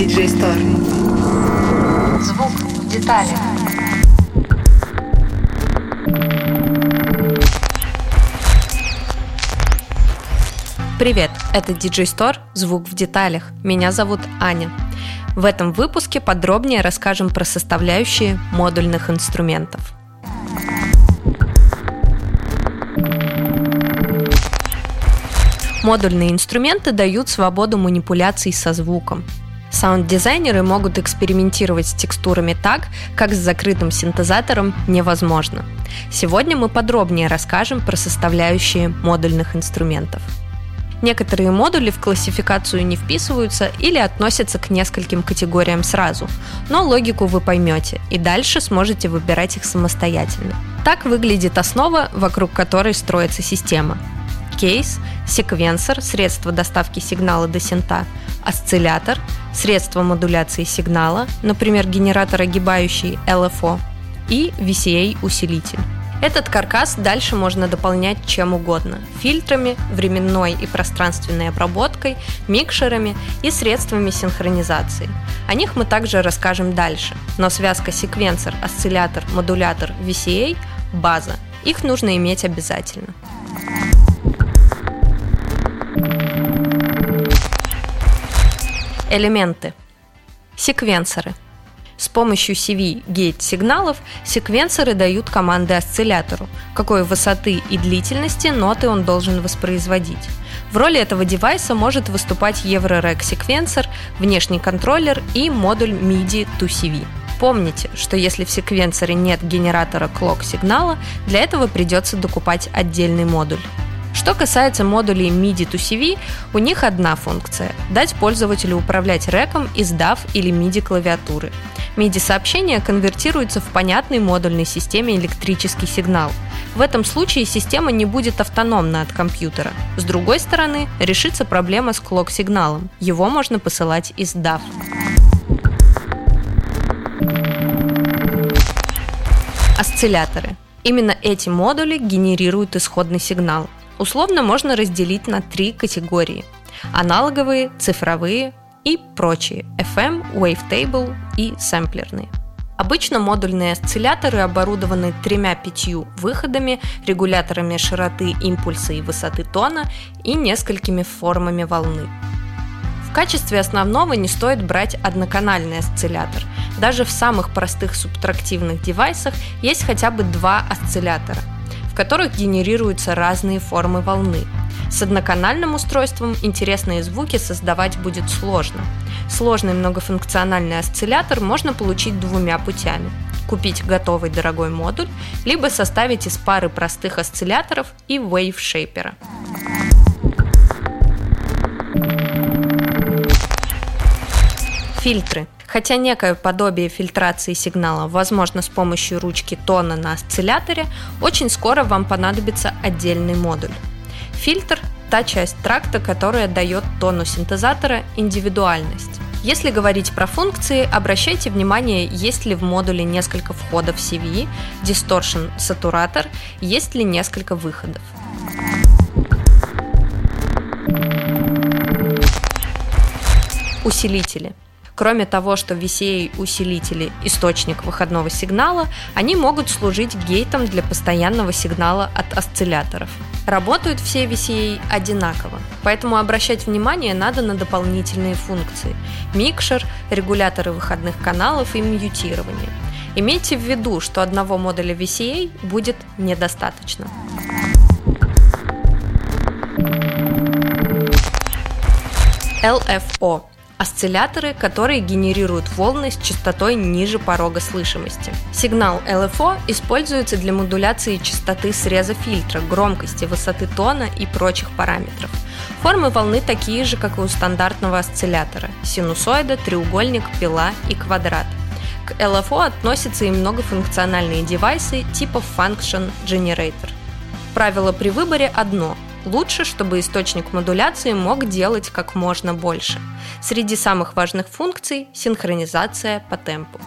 DJ Store. Звук в деталях. Привет, это DJ Store «Звук в деталях». Меня зовут Аня. В этом выпуске подробнее расскажем про составляющие модульных инструментов. Модульные инструменты дают свободу манипуляций со звуком. Саунд-дизайнеры могут экспериментировать с текстурами так, как с закрытым синтезатором невозможно. Сегодня мы подробнее расскажем про составляющие модульных инструментов. Некоторые модули в классификацию не вписываются или относятся к нескольким категориям сразу, но логику вы поймете и дальше сможете выбирать их самостоятельно. Так выглядит основа, вокруг которой строится система. Кейс, секвенсор, средство доставки сигнала до синта, осциллятор, средство модуляции сигнала, например, генератор огибающий LFO, и VCA-усилитель. Этот каркас дальше можно дополнять чем угодно – фильтрами, временной и пространственной обработкой, микшерами и средствами синхронизации. О них мы также расскажем дальше, но связка секвенсор, осциллятор, модулятор, VCA – база. Их нужно иметь обязательно. Элементы. Секвенсоры – с помощью CV-гейт сигналов секвенсоры дают команды осциллятору, какой высоты и длительности ноты он должен воспроизводить. В роли этого девайса может выступать EuroRec секвенсор, внешний контроллер и модуль MIDI to CV. Помните, что если в секвенсоре нет генератора клок сигнала, для этого придется докупать отдельный модуль. Что касается модулей MIDI to CV, у них одна функция – дать пользователю управлять реком из DAV или MIDI клавиатуры. MIDI-сообщение конвертируется в понятный модульной системе электрический сигнал. В этом случае система не будет автономна от компьютера. С другой стороны, решится проблема с клок-сигналом. Его можно посылать из DAV. Осцилляторы. Именно эти модули генерируют исходный сигнал. Условно можно разделить на три категории. Аналоговые, цифровые и прочие FM, Wavetable и сэмплерные. Обычно модульные осцилляторы оборудованы тремя-пятью выходами, регуляторами широты импульса и высоты тона и несколькими формами волны. В качестве основного не стоит брать одноканальный осциллятор. Даже в самых простых субтрактивных девайсах есть хотя бы два осциллятора, которых генерируются разные формы волны – с одноканальным устройством интересные звуки создавать будет сложно. Сложный многофункциональный осциллятор можно получить двумя путями. Купить готовый дорогой модуль, либо составить из пары простых осцилляторов и вейвшейпера. Фильтры. Хотя некое подобие фильтрации сигнала возможно с помощью ручки тона на осцилляторе, очень скоро вам понадобится отдельный модуль. Фильтр – та часть тракта, которая дает тону синтезатора индивидуальность. Если говорить про функции, обращайте внимание, есть ли в модуле несколько входов CV, distortion, сатуратор, есть ли несколько выходов. Усилители – Кроме того, что VCA-усилители – источник выходного сигнала, они могут служить гейтом для постоянного сигнала от осцилляторов. Работают все VCA одинаково, поэтому обращать внимание надо на дополнительные функции – микшер, регуляторы выходных каналов и мьютирование. Имейте в виду, что одного модуля VCA будет недостаточно. LFO осцилляторы, которые генерируют волны с частотой ниже порога слышимости. Сигнал LFO используется для модуляции частоты среза фильтра, громкости, высоты тона и прочих параметров. Формы волны такие же, как и у стандартного осциллятора – синусоида, треугольник, пила и квадрат. К LFO относятся и многофункциональные девайсы типа Function Generator. Правило при выборе одно – Лучше, чтобы источник модуляции мог делать как можно больше. Среди самых важных функций – синхронизация по темпу.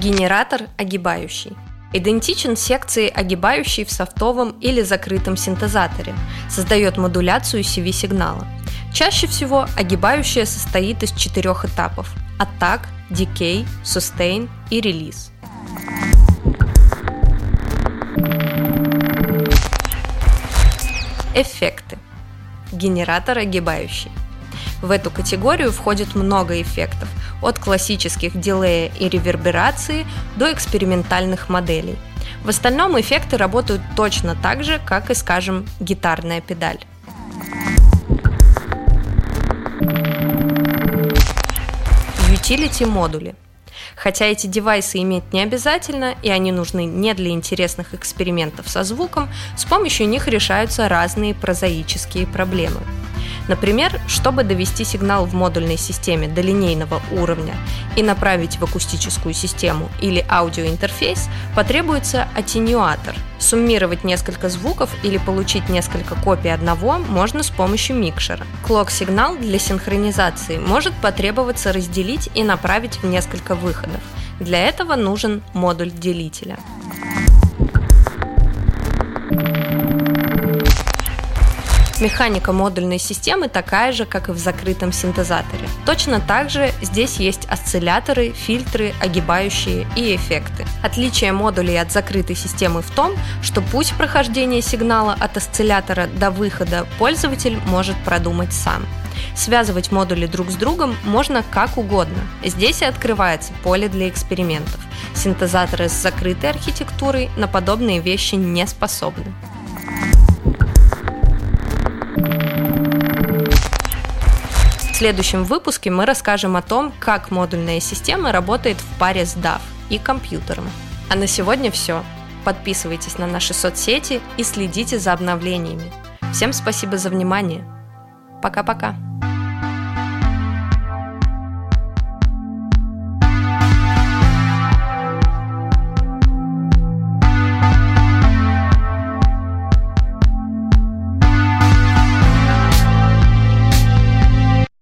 Генератор огибающий. идентичен секции, огибающей в софтовом или закрытом синтезаторе, создает модуляцию CV-сигнала. Чаще всего огибающая состоит из четырех этапов – атак, decay, sustain и релиз. Эффекты. Генератор огибающий. В эту категорию входит много эффектов, от классических дилея и реверберации до экспериментальных моделей. В остальном эффекты работают точно так же, как и, скажем, гитарная педаль. Utility модули – Хотя эти девайсы иметь не обязательно, и они нужны не для интересных экспериментов со звуком, с помощью них решаются разные прозаические проблемы. Например, чтобы довести сигнал в модульной системе до линейного уровня и направить в акустическую систему или аудиоинтерфейс, потребуется аттенюатор. Суммировать несколько звуков или получить несколько копий одного можно с помощью микшера. Клок-сигнал для синхронизации может потребоваться разделить и направить в несколько выходов. Для этого нужен модуль делителя. Механика модульной системы такая же, как и в закрытом синтезаторе. Точно так же здесь есть осцилляторы, фильтры, огибающие и эффекты. Отличие модулей от закрытой системы в том, что путь прохождения сигнала от осциллятора до выхода пользователь может продумать сам. Связывать модули друг с другом можно как угодно. Здесь и открывается поле для экспериментов. Синтезаторы с закрытой архитектурой на подобные вещи не способны. Следующем выпуске мы расскажем о том, как модульная система работает в паре с DAV и компьютером. А на сегодня все. Подписывайтесь на наши соцсети и следите за обновлениями. Всем спасибо за внимание. Пока-пока.